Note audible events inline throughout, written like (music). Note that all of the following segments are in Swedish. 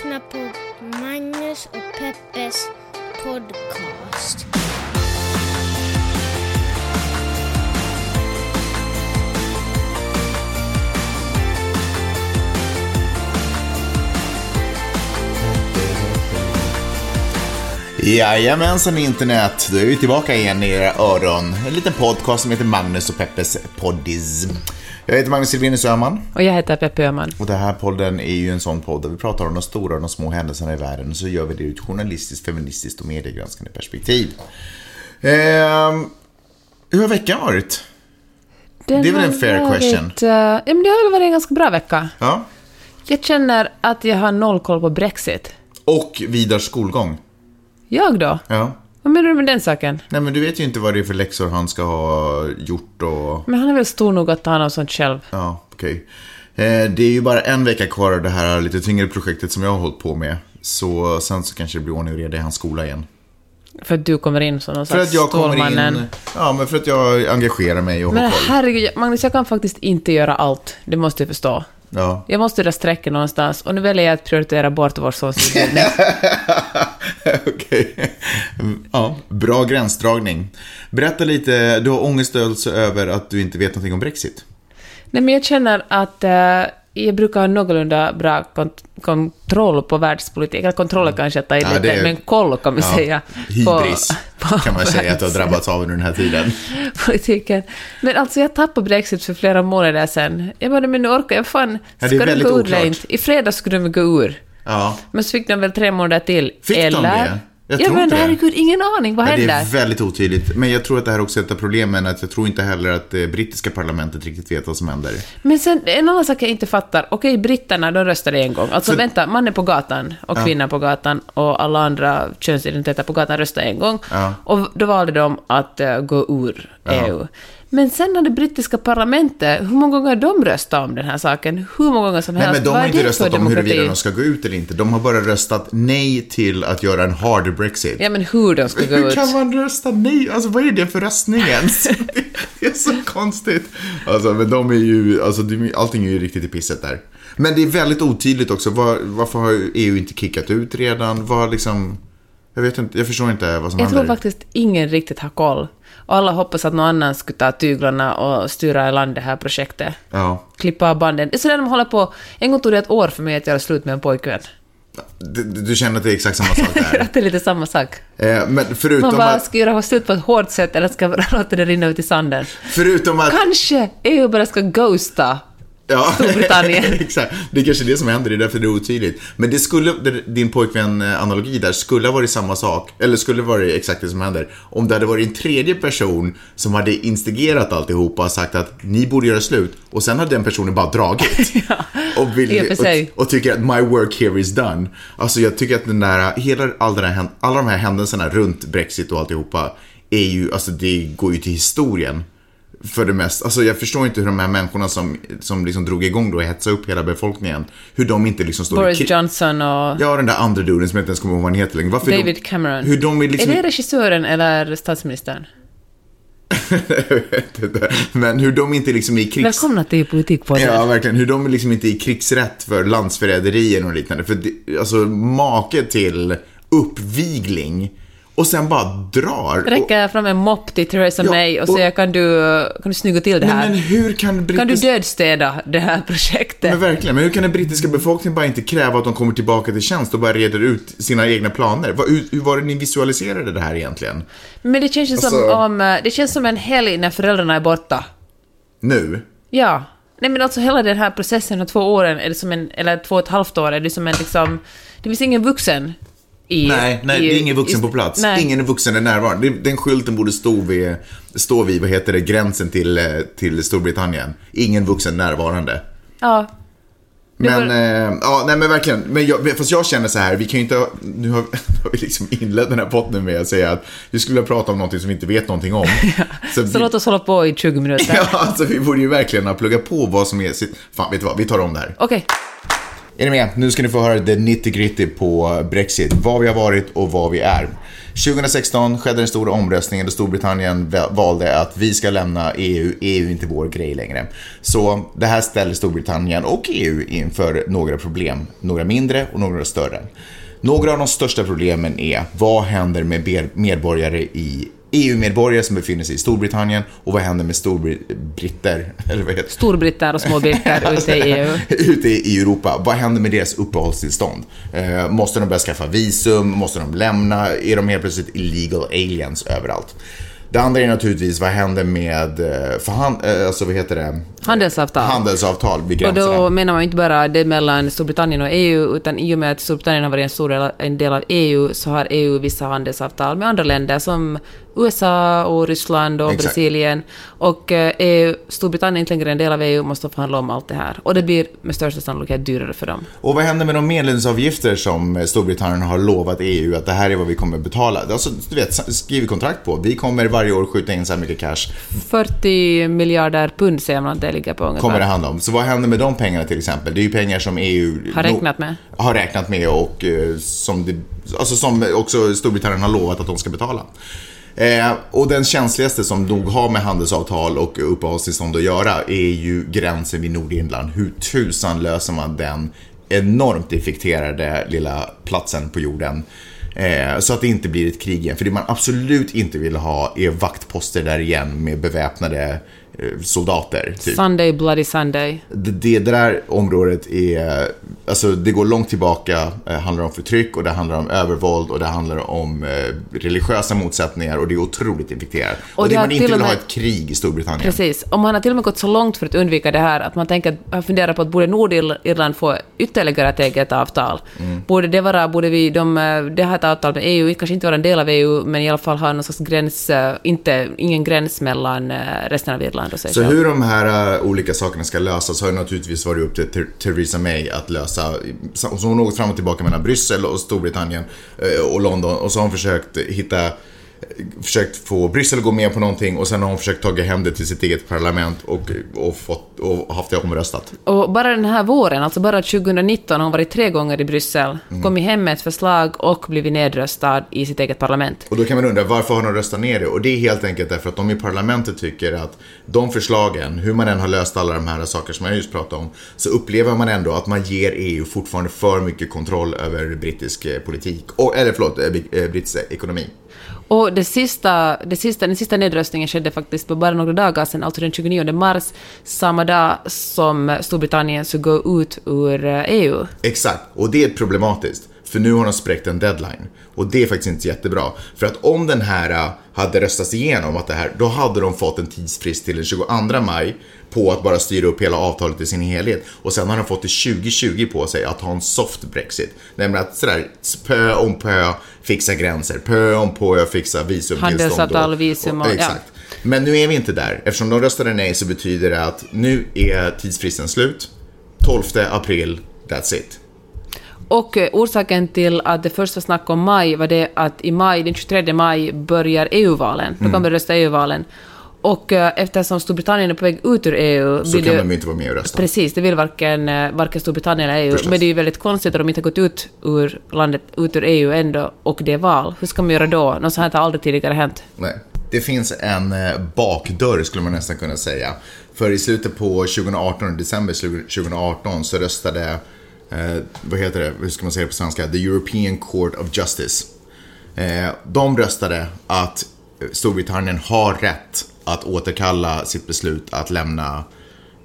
lyssnar på Magnus och Peppes podcast. Jajamensan internet, då är vi tillbaka igen i era öron. En liten podcast som heter Magnus och Peppes poddis. Jag heter Magnus Silvenius Öhman Och jag heter Peppe Öhman. och den här podden är ju en sån podd där vi pratar om de stora och de små händelserna i världen och så gör vi det ur ett journalistiskt, feministiskt och mediegranskande perspektiv. Ehm, hur har veckan varit? Den Det är väl en fair varit, question. eh, ja, men det har väl varit en ganska bra vecka. Ja. Jag känner att jag har noll koll på Brexit. Och Vidars skolgång. Jag då? Ja. Vad menar du med den saken? Nej men du vet ju inte vad det är för läxor han ska ha gjort och... Men han är väl stor nog att ta hand om sånt själv. Ja, okej. Eh, det är ju bara en vecka kvar av det här lite tyngre projektet som jag har hållit på med. Så sen så kanske det blir ordning och reda i hans skola igen. För att du kommer in som någon För att jag kommer Stålmannen. in... Ja, men för att jag engagerar mig och Men herregud, Magnus, jag kan faktiskt inte göra allt. Det måste du förstå. Ja. Jag måste dra strecken någonstans och nu väljer jag att prioritera bort vår sons (laughs) (laughs) Okej. Ja, bra gränsdragning. Berätta lite, du har ångest alltså över att du inte vet någonting om Brexit. Nej, men jag känner att eh, jag brukar ha någorlunda bra kont- kontroll på världspolitik. Eller kontroll är kanske att ta i Ja, lite, är- men koll kan vi Ja, säga. Hybris på kan man säga att du har drabbats av under den här tiden. (laughs) politiken. Men alltså jag tappade Brexit för flera månader sedan. Jag bara, men nu orkar jag fan. Ja, det är väldigt oklart. inte? I fredags skulle de gå ur. Ja, Men så fick de väl tre månader till. Fick de eller? det? Jag ja tror men inte det. herregud, ingen aning. Vad Ja, det händer? är väldigt otydligt. Men jag tror att det här också är ett av problemen. Att jag tror inte heller att det brittiska parlamentet riktigt vet vad som händer. Men sen, en annan sak jag inte fattar. Okej, britterna, de röstade en gång. Alltså För- vänta, mannen på gatan och Ja. kvinnan på gatan och alla andra könsidentiteter på gatan röstade en gång. Ja. Och då valde de att eh, gå ur EU. Men sen har det brittiska parlamentet, hur många gånger har de röstat om den här saken? Hur många gånger som Nej, helst. men de har inte röstat om huruvida de ska gå ut eller inte. De har bara röstat nej till att göra en hard Brexit. Ja, men hur de ska gå Hur ut. kan man rösta nej? Alltså vad är det för röstning ens? (laughs) det är så konstigt. Alltså men de är ju, alltså allting är ju riktigt i pisset där. Men det är väldigt otydligt också. Var, varför har EU inte kickat ut redan? Vad liksom... Jag vet inte, jag förstår inte vad som Jag tror händer. faktiskt ingen riktigt har koll. Och alla hoppas att någon annan skulle ta tyglarna och styra i land det här projektet. Ja. Klippa av banden. Det är sådär de håller på. En gång tog det ett år för mig att göra slut med en pojkvän. Du, du känner att det är exakt samma sak där? (laughs) Att det är lite samma sak. eh, men förutom Man bara, att... ska göra slut på ett hårt sätt eller ska (laughs) låta det rinna ut i sanden? Förutom att... Kanske EU bara ska ghosta. Ja, (laughs) Storbritannien. (laughs) exakt. Det är kanske är det som händer, det är därför det är otydligt. Men det skulle, din pojkvän-analogi där, skulle ha varit samma sak, eller skulle varit exakt det som händer, om det hade varit en tredje person som hade instigerat alltihopa och sagt att ni borde göra slut, och sen hade den personen bara dragit. (laughs) och, vill, och och, tycker att my work here is done. Alltså jag tycker att den där, hela, all den här, alla de här händelserna runt Brexit och alltihopa, är ju, alltså det går ju till historien. För det mesta. Alltså jag förstår inte hur de här människorna som, som liksom drog igång då och hetsade upp hela befolkningen, hur de inte liksom står i Boris kri- Johnson och Ja, den där andra duden som jag inte ens kommer ihåg vad han heter längre. Varför David de, Cameron. Hur de är liksom... Är det regissören eller statsministern? (laughs) jag vet inte. Men hur de inte liksom är i krigs... Välkomna till Politikpodden. Ja, verkligen. Hur de liksom inte är i krigsrätt för landsförräderier och liknande. För det, alltså, make till uppvigling och sen bara drar. Och, Räcker fram en mopp till Theresa Ja, May och och- säger kan du, kan du snygga till det här? men hur kan Kan du dödstäda det här projektet? Men verkligen, men hur kan den brittiska befolkningen bara inte kräva att de kommer tillbaka till tjänst och bara reder ut sina egna planer? Hur, hur var det ni visualiserade det här egentligen? Men det känns ju som Alltså- om... eh, Det känns som en helg när föräldrarna är borta. Nu? Ja. Nej men alltså hela den här processen av två åren, det som en, eller två och ett halvt år, är det som en liksom... Det finns ingen vuxen i... Nej, nej, i, det är ingen vuxen på plats. Nej. Ingen vuxen är närvarande. Den skylten borde stå vid, stå vid, vad heter det, gränsen till, eh, till Storbritannien. Ingen vuxen närvarande. Ja. Men, var- eh, ja, nej men verkligen. Men jag, fast jag känner så här, vi kan ju inte, (laughs) nu har, vi liksom inlett den här podden med att säga att vi skulle vilja prata om någonting som vi inte vet någonting om. (laughs) Så, Så vi, låt oss hålla på i 20 minuter. (laughs) ja, alltså vi borde ju verkligen ha pluggat på vad som är, sitt- fan vet du vad, vi tar om det här. Okej. Är ni med? Nu ska ni få höra det 90 gritty på Brexit. Vad vi har varit och vad vi är. 2016 skedde den stora omröstningen där Storbritannien valde att vi ska lämna EU. EU är inte vår grej längre. Så det här ställer Storbritannien och EU inför några problem. Några mindre och några större. Några av de största problemen är vad händer med medborgare i EU-medborgare som befinner sig i Storbritannien och vad händer med storbritter? (laughs) Eller vad heter Storbritter och småbritter (laughs) ute i EU. ute i Europa. Vad händer med deras uppehållstillstånd? Eh, måste de börja skaffa visum? Måste de lämna? Är de helt plötsligt illegal aliens överallt? Det andra är naturligtvis vad händer med eh, förhand, eh, alltså vad heter det? Handelsavtal. Handelsavtal vid gränserna. Och då menar man inte bara det mellan Storbritannien och EU, utan i och med att Storbritannien har varit en stor del, en del av EU, så har EU vissa handelsavtal med andra länder som USA och Ryssland och Exakt. Brasilien. Och EU, eh, e Storbritannien är inte längre en del av EU, måste förhandla om allt det här. Och det blir med största sannolikhet dyrare för dem. Och vad händer med de medlemsavgifter som Storbritannien har lovat EU att det här är vad vi kommer betala? Alltså, du vet, skriv kontrakt på. Vi kommer varje år skjuta in så här mycket cash. 40 miljarder pund säger man att det ligger på ungefär. Kommer det handla om. Så vad händer med de pengarna till exempel? Det är ju pengar som EU har räknat med. Har räknat med och uh, som, det, alltså som också Storbritannien har lovat att de ska betala. Eh, och den känsligaste som nog har med handelsavtal och uppehållstillstånd att göra är ju gränsen vid Nordirland. Hur tusan löser man den enormt infekterade lilla platsen på jorden? Eh, så att det inte blir ett krig igen. För det man absolut inte vill ha är vaktposter där igen med beväpnade soldater. Typ. Sunday Bloody Sunday. Det, det, det, där området är, alltså det går långt tillbaka, det eh, handlar om förtryck och det handlar om övervåld och det handlar om eh, religiösa motsättningar och det är otroligt infekterat. Och, och det, man inte vill med, ha ett krig i Storbritannien. Precis, och man har till och med gått så långt för att undvika det här att man tänker, funderar på att borde Nordirland få ytterligare ett eget avtal? Mm. Borde det vara, borde vi, de, det här ett avtal med EU, kanske inte vara en del av EU, men i alla fall ha någon slags gräns, inte, ingen gräns mellan resten av Irland sig Så själv. hur de här uh, olika sakerna ska lösas har ju naturligtvis varit upp till Theresa May att lösa. Så hon har åkt fram och tillbaka mellan Bryssel och Storbritannien uh, och London och så har hon försökt hitta försökt få Bryssel att gå med på någonting och sen har hon försökt ta hem det till sitt eget parlament och, och, fått, och haft det omröstat. Och bara den här våren, alltså bara 2019, har hon varit tre gånger i Bryssel, mm. kommit hem med ett förslag och blivit nedröstad i sitt eget parlament. Och då kan man undra, varför har de röstat ner det? Och det är helt enkelt därför att de i parlamentet tycker att de förslagen, hur man än har löst alla de här saker som jag just pratade om, så upplever man ändå att man ger EU fortfarande för mycket kontroll över brittisk eh, politik, och, eller förlåt, eh, eh, brittisk ekonomi. Och det sista, det sista, den sista nedröstningen skedde faktiskt på bara några dagar sedan, alltså den 29 mars, samma dag som Storbritannien skulle gå ut ur eh, EU. Exakt, och det är problematiskt. För nu har de spräckt en deadline. Och det är faktiskt inte jättebra. För att om den här äh, hade röstats igenom, att det här, då hade de fått en tidsfrist till den 22 maj på att bara styra upp hela avtalet i sin helhet. Och sen har de fått till 2020 på sig att ha en soft Brexit. Nämligen att sådär pö om pö fixa gränser, pö om pö fixa visumtillstånd. Handelsavtal, visum och... Exakt. Ja. Men nu är vi inte där. Eftersom de röstade nej så betyder det att nu är tidsfristen slut. 12 april, that's it. Och eh, orsaken till att det först var snack om maj var det att i maj, den 23 maj börjar EU-valen. Då kommer mm. rösta EU-valen. Och eh, eftersom Storbritannien är på väg ut ur EU... Så kan det, de inte vara med och rösta. Precis, det vill varken, eh, varken Storbritannien eller EU. Förstås. Men det är ju väldigt konstigt att de inte har gått ut ur landet, ut ur EU ändå, och det är val. Hur ska man göra då? Något sånt här har aldrig tidigare hänt. Nej. Det finns en bakdörr, skulle man nästan kunna säga. För i slutet på 2018, december 2018, så röstade eh, vad heter det, hur ska man säga det på svenska, The European Court of Justice. Eh, de röstade att Storbritannien har rätt att återkalla sitt beslut att lämna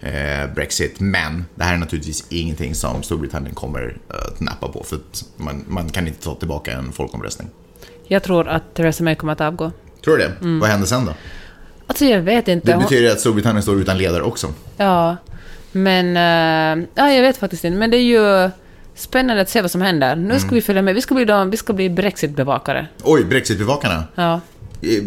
eh, Brexit. Men det här är naturligtvis ingenting som Storbritannien kommer att nappa på för man, man kan inte ta tillbaka en folkomröstning. Jag tror att Theresa May kommer att avgå. Tror du det? Mm. Vad händer sen då? Alltså jag vet inte. Det betyder att Storbritannien står utan ledare också. Ja, men... Uh, ja, jag vet faktiskt inte. Men det är ju spännande att se vad som händer. Nu ska mm. vi följa med. Vi ska bli, de, vi ska bli Brexit-bevakare. Oj, Brexit-bevakarna? Ja.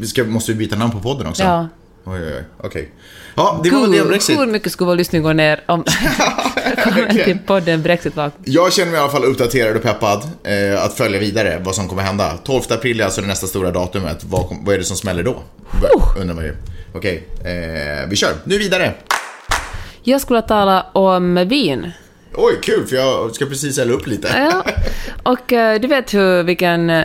Ska, måste vi byta namn på podden också? Ja. Oj, oj, oj. Okej. Okay. Ja, det var väl det om Brexit. Hur mycket skulle vår lyssning gå ner om (laughs) (laughs) kommer till podden Brexit var? Jag känner mig i alla fall uppdaterad och peppad eh, att följa vidare vad som kommer hända. 12 april är alltså det nästa stora datumet. Vad, vad är det som smäller då? Uh. Undrar man ju. Okej, okay. eh, vi kör. Nu vidare. Jag skulle tala om vin. Oj, kul, för jag ska precis hälla upp lite. Ja. Och eh, du vet hur, vilken... eh,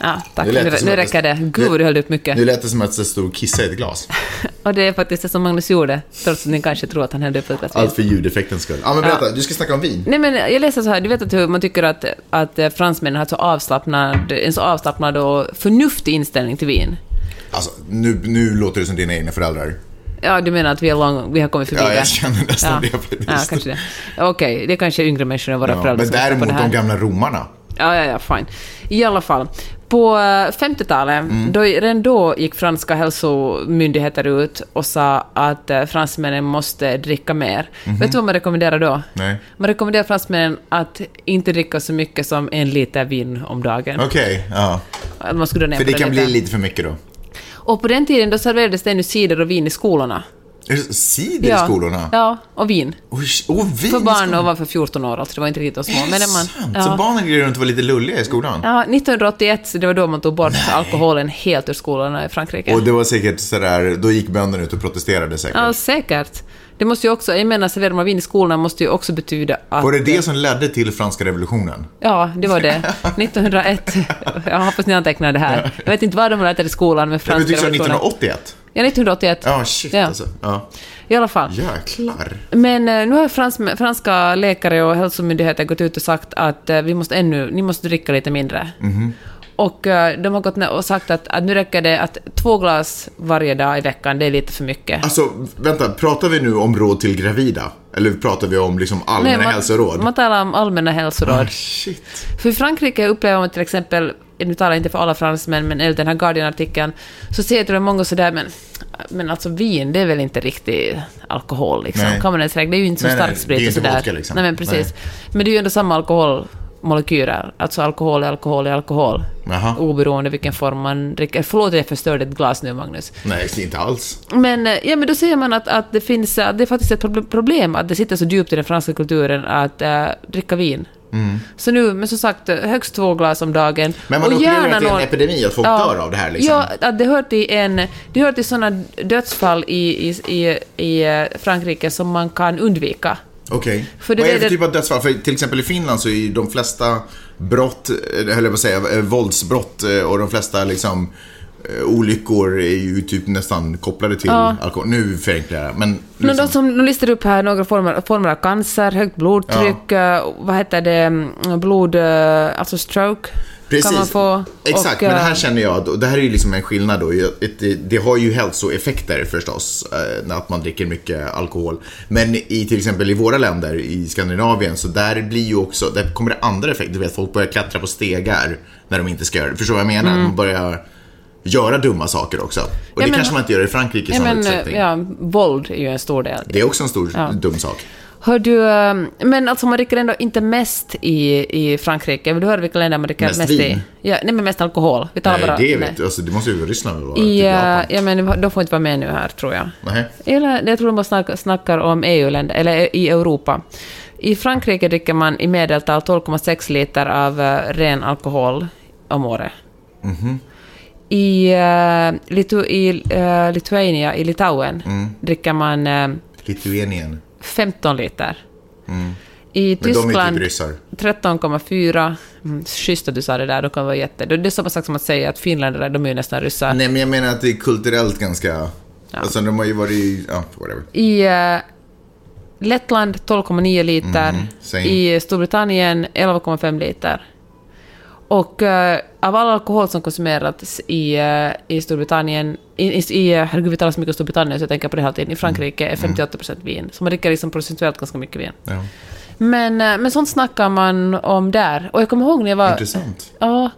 Ja, tack. Nu, nu det- räcker det. Gud, nu- du höll upp mycket. Nu lät det som att det stod kissa i ett glas. (laughs) Och det är faktiskt det som Magnus gjorde, trots att ni kanske tror att han hällde upp ett glas vin. Allt för ljudeffektens skull. Ja, men berätta, du ska snacka om vin. Nej, men jag läser så här, du vet att hur man tycker att, att fransmännen har så avslappnad, en så avslappnad och förnuftig inställning till vin. Alltså, nu, nu låter det som dina egna föräldrar. Ja, du menar att vi, är lång, vi har kommit förbi Ja, det? jag känner nästan ja. det faktiskt. Ja, kanske det. Okej, det är kanske yngre människor än våra Ja, föräldrar men lyssnar på däremot det här. de gamla romarna. Ja, ja, ja, fine. I alla fall. På eh, 50-talet, Mm. då, redan då gick franska hälsomyndigheter ut och sa att eh, fransmännen måste dricka mer. Mhm. Vet du vad man rekommenderar då? Nej. Man rekommenderar fransmännen att inte dricka så mycket som en liter vin om dagen. Okej, ja. Att Man skulle dra ner För det kan lite. bli lite för mycket då. Och på den tiden då serverades det ännu cider och vin i skolorna. Cider i skolorna? Ja, och vin. Oj, oh, vin För barn ovanför 14 år, alltså det var inte riktigt de små. Är det Men när man, sant? ja. Så barnen glider runt och var lite lulliga i skolan? Ja, 1981, så det var då man tog bort alkoholen helt ur skolorna i Frankrike. Och det var säkert sådär, då gick bönderna ut och protesterade säkert. Ja, säkert. Det måste ju också, jag menar, serverar man vin i skolorna måste ju också betyda att... Var det det som ledde till franska revolutionen? Ja, det var det. (laughs) 1901. Jag hoppas ni antecknar det här. Jag vet inte vad de er i skolan med Ja, men franska du revolutionen. 1981? Ja, 1981. Ja, shit Ja. alltså. Ja. I alla fall. Jäklar. Men eh, nu har frans, franska läkare och hälsomyndigheter gått ut och sagt att eh, vi måste ännu, ni måste dricka lite mindre. Mhm. Och eh, de har gått och sagt att, att nu räcker det att två glas varje dag i veckan, det är lite för mycket. Alltså, vänta, pratar vi nu om råd till gravida? Eller pratar vi om liksom allmänna man, hälsoråd? man talar om allmänna hälsoråd. Ah, shit. För i Frankrike upplever man till exempel, nu talar jag inte för alla fransmän, men enligt den här Guardian-artikeln, så ser jag många sådär, men, men alltså vin, det är väl inte riktigt alkohol liksom. Nej. Kan man ens räkna? Det är ju inte så Nej, nej, stark sprit och sådär. vodka, liksom. Nej men precis. Men det är ju ändå samma alkoholmolekyler. Alltså alkohol är alkohol är alkohol. Jaha. Oberoende vilken form man dricker. Förlåt att jag förstörde ett glas nu, Magnus. Nej, inte alls. Men, eh, ja, men då säger man att, att det finns, att det är faktiskt ett proble- problem att det sitter så djupt i den franska kulturen att äh, dricka vin. Så nu, men som sagt, högst två glas om dagen. Mm. Men man Och upplever att det är en epidemi, att folk dör av det här liksom. Ja, det hör till en... Det hör till sådana dödsfall i, i, i, i eh, Frankrike som man kan undvika. Okej. Det Vad är det för typ av dödsfall? För till exempel i Finland så är ju de flesta brott, höll jag på att säga, våldsbrott eh, och de flesta liksom olyckor är ju typ nästan kopplade till Ja. alkohol. Nu förenklar jag, men Men liksom, de som de listar upp här några former, former av cancer, högt blodtryck, eh, vad heter det, mm, blod... eh, Alltså stroke Precis. få. Exakt, Och, men det här eh, känner jag, och det här är ju liksom en skillnad då. Det, har ju hälsoeffekter förstås, eh, när att man dricker mycket alkohol. Men i till exempel i våra länder, i Skandinavien, så där blir ju också, där kommer det andra effekter. Du vet, folk börjar klättra på stegar när de inte ska göra det. Förstår du vad jag menar? Man börjar göra dumma saker också. Och Mm. Ja, det men- kanske man inte gör i Frankrike i Ja, samma men, utsträckning. eh, ja, våld är ju en stor del. Det är också en stor Ja. dum sak. Hör du, eh, men alltså man dricker ändå inte mest i, i Frankrike. Vill du höra vilka länder man dricker Mest mest, vin? i? Ja, nej, men mest alkohol. Vi talar Nej, bara... det nej. vet du. Alltså, det måste ju Ryssland vara? I, typ eh, ja, men de får inte vara med nu här, tror jag. Nej. Eller, jag tror de bara snackar, om EU-länder, eller i Europa. I Frankrike dricker man i medeltal 12,6 liter av eh, ren alkohol om året. Mhm. I, uh, Litu, i eh, Lituania, i Litauen, Mm. dricker man uh, Lituanien. 15 liter. I Mm. Men Tyskland typ ryssar. 13,4. Mm, schysst att du sa det där, de kan vara jätte... Det är samma sak som att säga att finländare, de är ju nästan ryssar. Nej, men jag menar att det är kulturellt ganska... Alltså, de har ju varit... i- Ja, whatever. I eh, Lettland 12,9 liter. Same. I Storbritannien 11,5 liter. Och eh, av all alkohol som konsumerats i, eh, i Storbritannien, i, i, i, eh, herregud vi talar så mycket om Storbritannien så jag tänker på det hela tiden, i Frankrike är 58% vin. Så man dricker liksom procentuellt ganska mycket vin. Ja. Men, eh, men sånt snackar man om där. Och jag kommer ihåg när jag var... Intressant. Ja,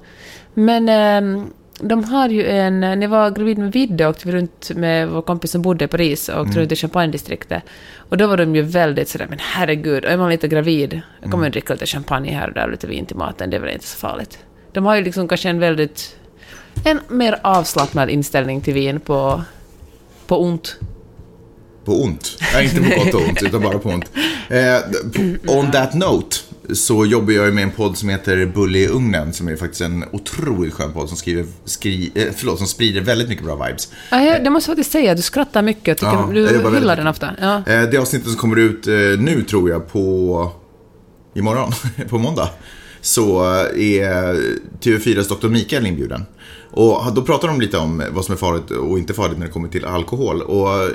men ehm, de har ju en... När jag var gravid med Vidde åkte vi runt med vår kompis som bodde i Paris och åkte runt i champagne-distriktet. Och då var de ju väldigt sådär, men herregud, är man lite gravid, jag kommer att dricka lite champagne här och där, lite vin till maten, det är väl inte så farligt. De har ju liksom kanske en väldigt... En mer avslappnad inställning till vin på, på ont. På ont. Nej, inte på gott och ont, utan bara på ont. Eh, on that note, så jobbar jag med en podd som heter Bulle i ugnen som är faktiskt en otroligt skön podd som, skriver, skri, eh, förlåt, som sprider väldigt mycket bra vibes. Ja, jag, det måste jag faktiskt säga, du skrattar mycket. Jag tycker, Ja, du hyllar den ofta. Ja. Eh, Det avsnittet som kommer ut eh, nu tror jag på imorgon, (laughs) på måndag. Så är TV4s Dr. Mikael inbjuden. Och då pratar de lite om vad som är farligt och inte farligt när det kommer till alkohol. Och eh,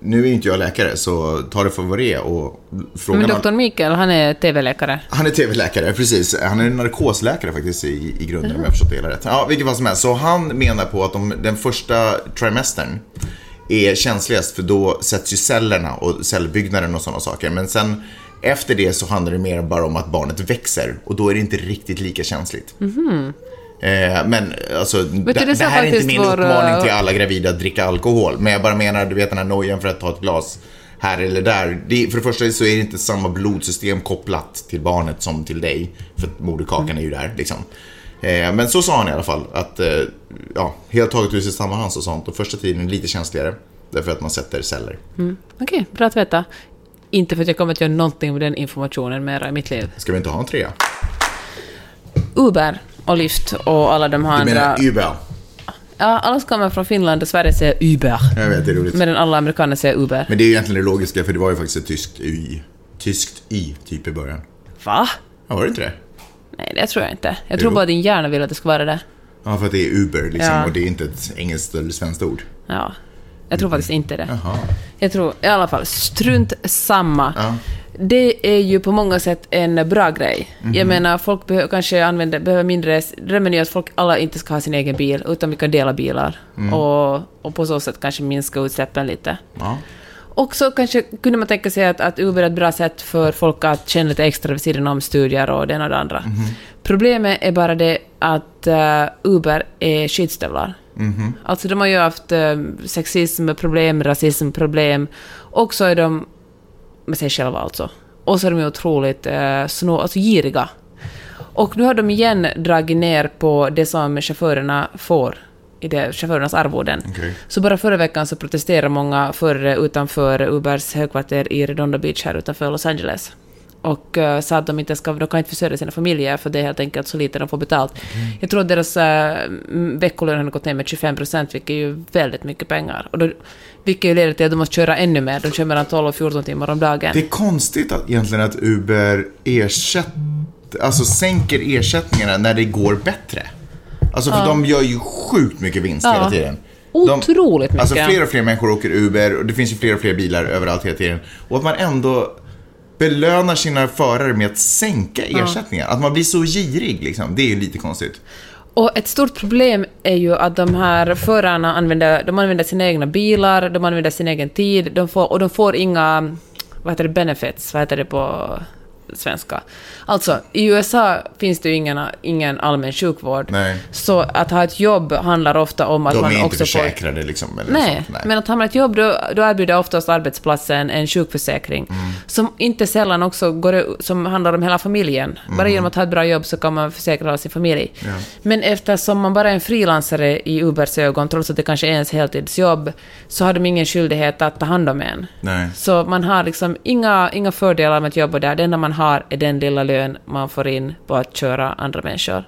nu är inte jag läkare så ta det för vad det är. Och frågan Men doktor Mikael, han är TV-läkare. han är tv-läkare, precis. Han är narkosläkare faktiskt i, i grunden om jag förstått det hela rätt. Ja, vilket fall som helst. Så han menar på att de, den första trimestern är känsligast för då sätts ju cellerna och cellbyggnaden och sådana saker. Men sen efter det så handlar det mer bara om att barnet växer och då är det inte riktigt lika känsligt. Eh, men alltså, det, du, det det här är inte min vår, uppmaning till alla gravida att dricka alkohol. Men jag bara menar, du vet den här nojan för att ta ett glas här eller där. Det, för det första så är det inte samma blodsystem kopplat till barnet som till dig. För att moderkakan är ju där liksom. Eh, men så sa han i alla fall att, eh, ja, helt taget ur sitt sammanhang så sa han att första tiden är lite känsligare. Därför att man sätter celler. Okej, bra att veta. Inte för att jag kommer att göra någonting med den informationen mera i mitt liv. Ska vi inte ha en trea? Uber och Lyft och alla de här Du menar andra... Uber? Ja, alla som kommer från Finland och Sverige säger Uber. Jag vet, det är roligt. Medan alla amerikaner säger Uber. Men det är ju egentligen det logiska för det var ju faktiskt ett tyskt Y. Tyskt Y, typ i början. Va? Ja, var det inte det? Nej, det tror jag inte. Jag tror bara din hjärna vill att det ska vara det. Ja, för att det är Uber liksom Ja. och det är inte ett engelskt eller svenskt ord. Ja. Jag tror faktiskt inte det. Jaha. Jag tror, i alla fall, strunt samma. Ja. Det är ju på många sätt en bra grej. Mhm. Jag menar, folk behöver kanske använda, behöver mindre... Drömmen är ju att folk alla inte ska ha sin egen bil, utan vi kan dela bilar. Mm. Och, och på så sätt kanske minska utsläppen lite. Ja. Och så kanske kunde man tänka sig att, att Uber är ett bra sätt för folk att tjäna lite extra vid sidan om studier och det ena och det andra. Problemet är bara det att eh, Uber är skitstövlar. Alltså de har ju haft uh, sexismproblem, rasismproblem och så är de med sig själva alltså. Och så är de ju otroligt uh, snå, alltså giriga. Och nu har de igen dragit ner på det som chaufförerna får i det, chaufförernas arvoden. Okej. Så bara förra veckan så protesterade många förare utanför Ubers högkvarter i Redondo Beach här utanför Los Angeles. Och eh, sa att de inte ska, de kan inte försörja sina familjer för det är helt enkelt så lite de får betalt. Jag tror att deras uh, veckolön har gått ner med 25 procent, vilket är ju väldigt mycket pengar. Och då, vilket ju leder till att de måste köra ännu mer. De kör mellan 12 och 14 timmar om dagen. Det är konstigt att, egentligen att Uber ersätter, alltså sänker ersättningarna när det går bättre. Alltså för de gör ju sjukt mycket vinst Ja. hela tiden. Otroligt mycket. Alltså fler och fler människor åker Uber och det finns ju fler och fler bilar överallt hela tiden. Och att man ändå belönar sina förare med att sänka ersättningar. Att man blir så girig liksom, det är ju lite konstigt. Och ett stort problem är ju att de här förarna använder, de använder sina egna bilar, de använder sin egen tid, de får, och de får inga, vad heter det, benefits, vad heter det på svenska? Alltså, i USA finns det ju ingen, ingen allmän sjukvård. Nej. Så att ha ett jobb handlar ofta om att De man är inte också får... försäkrade liksom. Eller Nej, sånt. men att ha ett jobb, då, då erbjuder oftast arbetsplatsen en sjukförsäkring. Mm. Som inte sällan också går, som handlar om hela familjen. Bara genom att ha ett bra jobb så kan man försäkra hela sin familj. Mm. Ja. Men eftersom man bara är en frilansare i Ubers ögon, trots att det kanske är ens heltidsjobb, så har de ingen skyldighet att ta hand om en. Nej. Så man har liksom inga, inga fördelar med att jobba där. Det enda man har är den lilla lön man får in på att köra andra människor.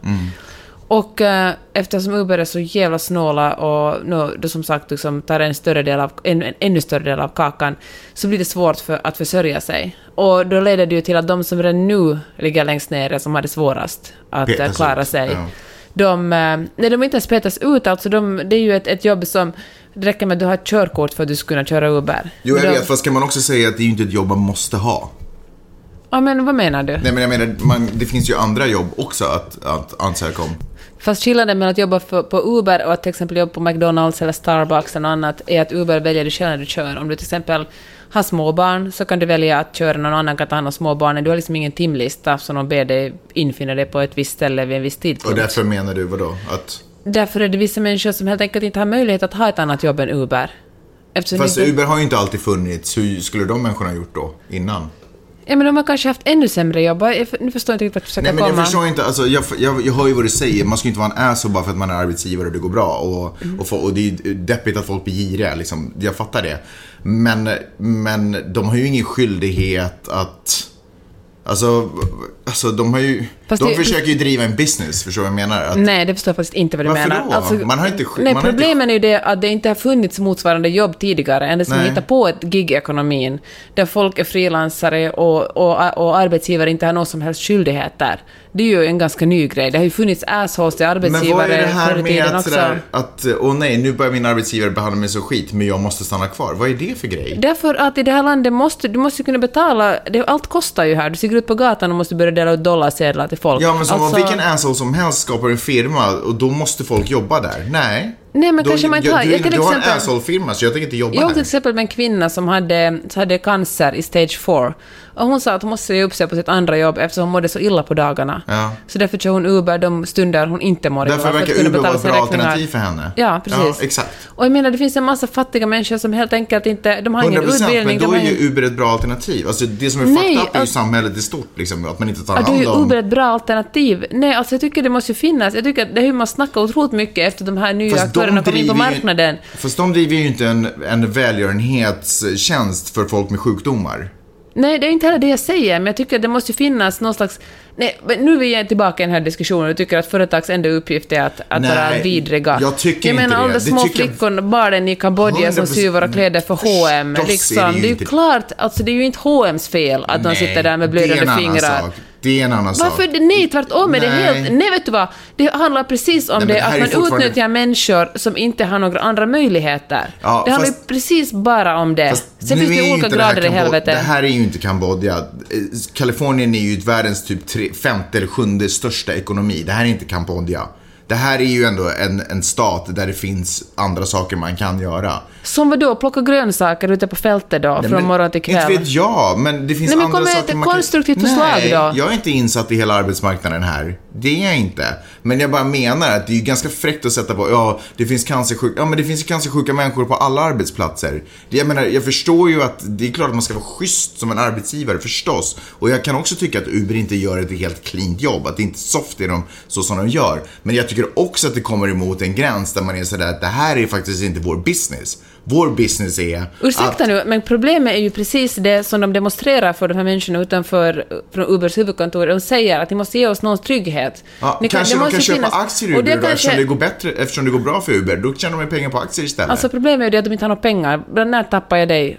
Och eh, eftersom Uber är så jävla snåla och nu, då som sagt liksom tar en, större del av, en, en ännu större del av kakan, så blir det svårt för, att försörja sig. Och då leder det ju till att de som redan nu ligger längst nere, som har det svårast att eh, klara sig, ja. de, eh, nej, de inte ens petas ut. Alltså de, det är ju ett, ett jobb som... Det räcker med att du har ett körkort för att du ska kunna köra Uber. Jo, jag de, vet, fast kan man också säga att det är ju inte ett jobb man måste ha. Ja, men vad menar du? Nej, men jag menar, man, det finns ju andra jobb också att, att ansöka om. Fast skillnaden mellan att jobba för, på Uber och att till exempel jobba på McDonalds eller Starbucks eller något annat är att Uber väljer du själv när du kör. Om du till exempel har småbarn så kan du välja att köra någon annan kan ta hand om småbarnen. Du har liksom ingen timlista som de ber dig infinna dig på ett visst ställe vid en viss Och tidpunkt. därför menar du vadå? Att, Därför är det vissa människor som helt enkelt inte har möjlighet att ha ett annat jobb än Uber. Eftersom fast inte, Uber har ju inte alltid funnits. Hur skulle de människorna ha gjort då? Innan? Ja, men de har kanske haft ännu sämre jobb. Jag, nu förstår jag inte riktigt vart du försöker Nej men jag komma. förstår inte, alltså, jag, jag, jag hör ju vad du säger. Man ska ju inte vara en asshole bara för att man är arbetsgivare och det går bra. Och, Mm. och, och det är ju deppigt att folk blir giriga, liksom. jag fattar det. Men, men de har ju ingen skyldighet att... Alltså, alltså de har ju... Fast de det- försöker ju driva en business, förstår du vad jag menar? Att, Nej, det förstår jag faktiskt inte vad du Varför menar. Alltså, då? Man har inte nej, man har inte- problemen är ju det att det inte har funnits motsvarande jobb tidigare. Sedan Nej. vi hittade på ett gig-ekonomin, där folk är frilansare och, och, och arbetsgivare inte har någon som helst skyldigheter. Det är ju en ganska ny grej. Det har ju funnits assholes till Men arbetsgivare vad är det här förr i med tiden att, också. sådär, att, åh nej, nu börjar min arbetsgivare behandla mig så skit, men jag måste stanna kvar. Vad är det för grej? Därför att i det här landet måste du måste kunna betala, det, allt kostar ju här. Du stiger ut på gatan och måste börja dela ut dollarsedlar till folk. Ja, men som Alltså- vilken asshole som helst skapar en firma och då måste folk jobba där. Nej. Nej, men då, kanske man inte har- Du, jag till du har en exempel- asshole-firma, så jag tänker inte jobba Jag åkte till här. exempel med en kvinna som hade, som hade cancer i stage 4. Och hon sa att hon måste säga upp sig på sitt andra jobb eftersom hon mådde så illa på dagarna. Ja. Så därför kör hon Uber de stunder hon inte mår. Därför verkar Uber vara ett bra alternativ för henne. Ja, precis. Ja, exakt. Och jag menar, det finns en massa fattiga människor som helt enkelt inte... De har 100 ingen utbildning. men då är ju Uber ett bra alternativ. Alltså det som är Nej, fucked up är ju alltså- samhället i stort, liksom, att man inte tar Ja, då är hand ju om... Uber ett bra alternativ. Nej, alltså jag tycker det måste ju finnas. Jag tycker att det är hur man snackar otroligt mycket efter de här nya Fast de aktörerna kom in på marknaden. Fast de driver ju inte en, en välgörenhetstjänst för folk med sjukdomar. Nej, det är inte heller det jag säger, men jag tycker att det måste finnas någon slags... Nej, men nu är vi tillbaka i den här diskussionen och tycker att företags enda uppgift är att, att Nej, vara vidriga. jag tycker jag inte menar det. alla de Det små tycker jag- barnen i Kambodja som 100% syr våra kläder för H&M Förstås är liksom. det Det ju är ju inte- klart, alltså det är ju inte H&M's fel att de sitter där med det blödande fingrar. sak. Det är en annan sak. Varför? Nej, tvärtom är det helt... Nej, vet du vad? Det handlar precis om Nej, det, det att man fortfarande- utnyttjar människor som inte har några andra möjligheter. Ja, det handlar fast- precis bara om det. Fast Sen finns det olika grader i helvetet. Det här är ju inte Kambodja. Eh, Kalifornien är ju världens typ tre, femte eller sjunde största ekonomi. Det här är inte Kambodja. Det här är ju ändå en, en stat där det finns andra saker man kan göra. Som vadå, plocka grönsaker ute på fältet då, från Men morgon till kväll? Inte vet jag, men det finns Nej, men andra saker ett man kan... konstruktivt Nej, förslag då. jag är inte insatt i hela arbetsmarknaden här. Det är jag inte. Men jag bara menar att det är ganska fräckt att sätta på, ja, det finns cancersjuka, ja men det finns ju cancersjuka människor på alla arbetsplatser. Det- Jag menar, jag förstår ju att det är klart att man ska vara schysst som en arbetsgivare, förstås. Och jag kan också tycka att Uber inte gör ett helt cleant jobb, att det inte är soft är de, så som de gör. Men jag tycker också att det kommer emot en gräns där man är sådär att det här är faktiskt inte vår business. Vår business är Ursäkta att... nu, men problemet är ju precis det som de demonstrerar för de här människorna utanför från Ubers huvudkontor. De säger att ni måste ge oss någon trygghet. Ja, Ni kanske det de kan köpa finnas- aktier i Uber det då, kanske- eftersom det går bättre, eftersom det går bra för Uber. Då tjänar de pengar på aktier istället. Alltså problemet är ju det att de inte har några pengar. När tappar jag dig?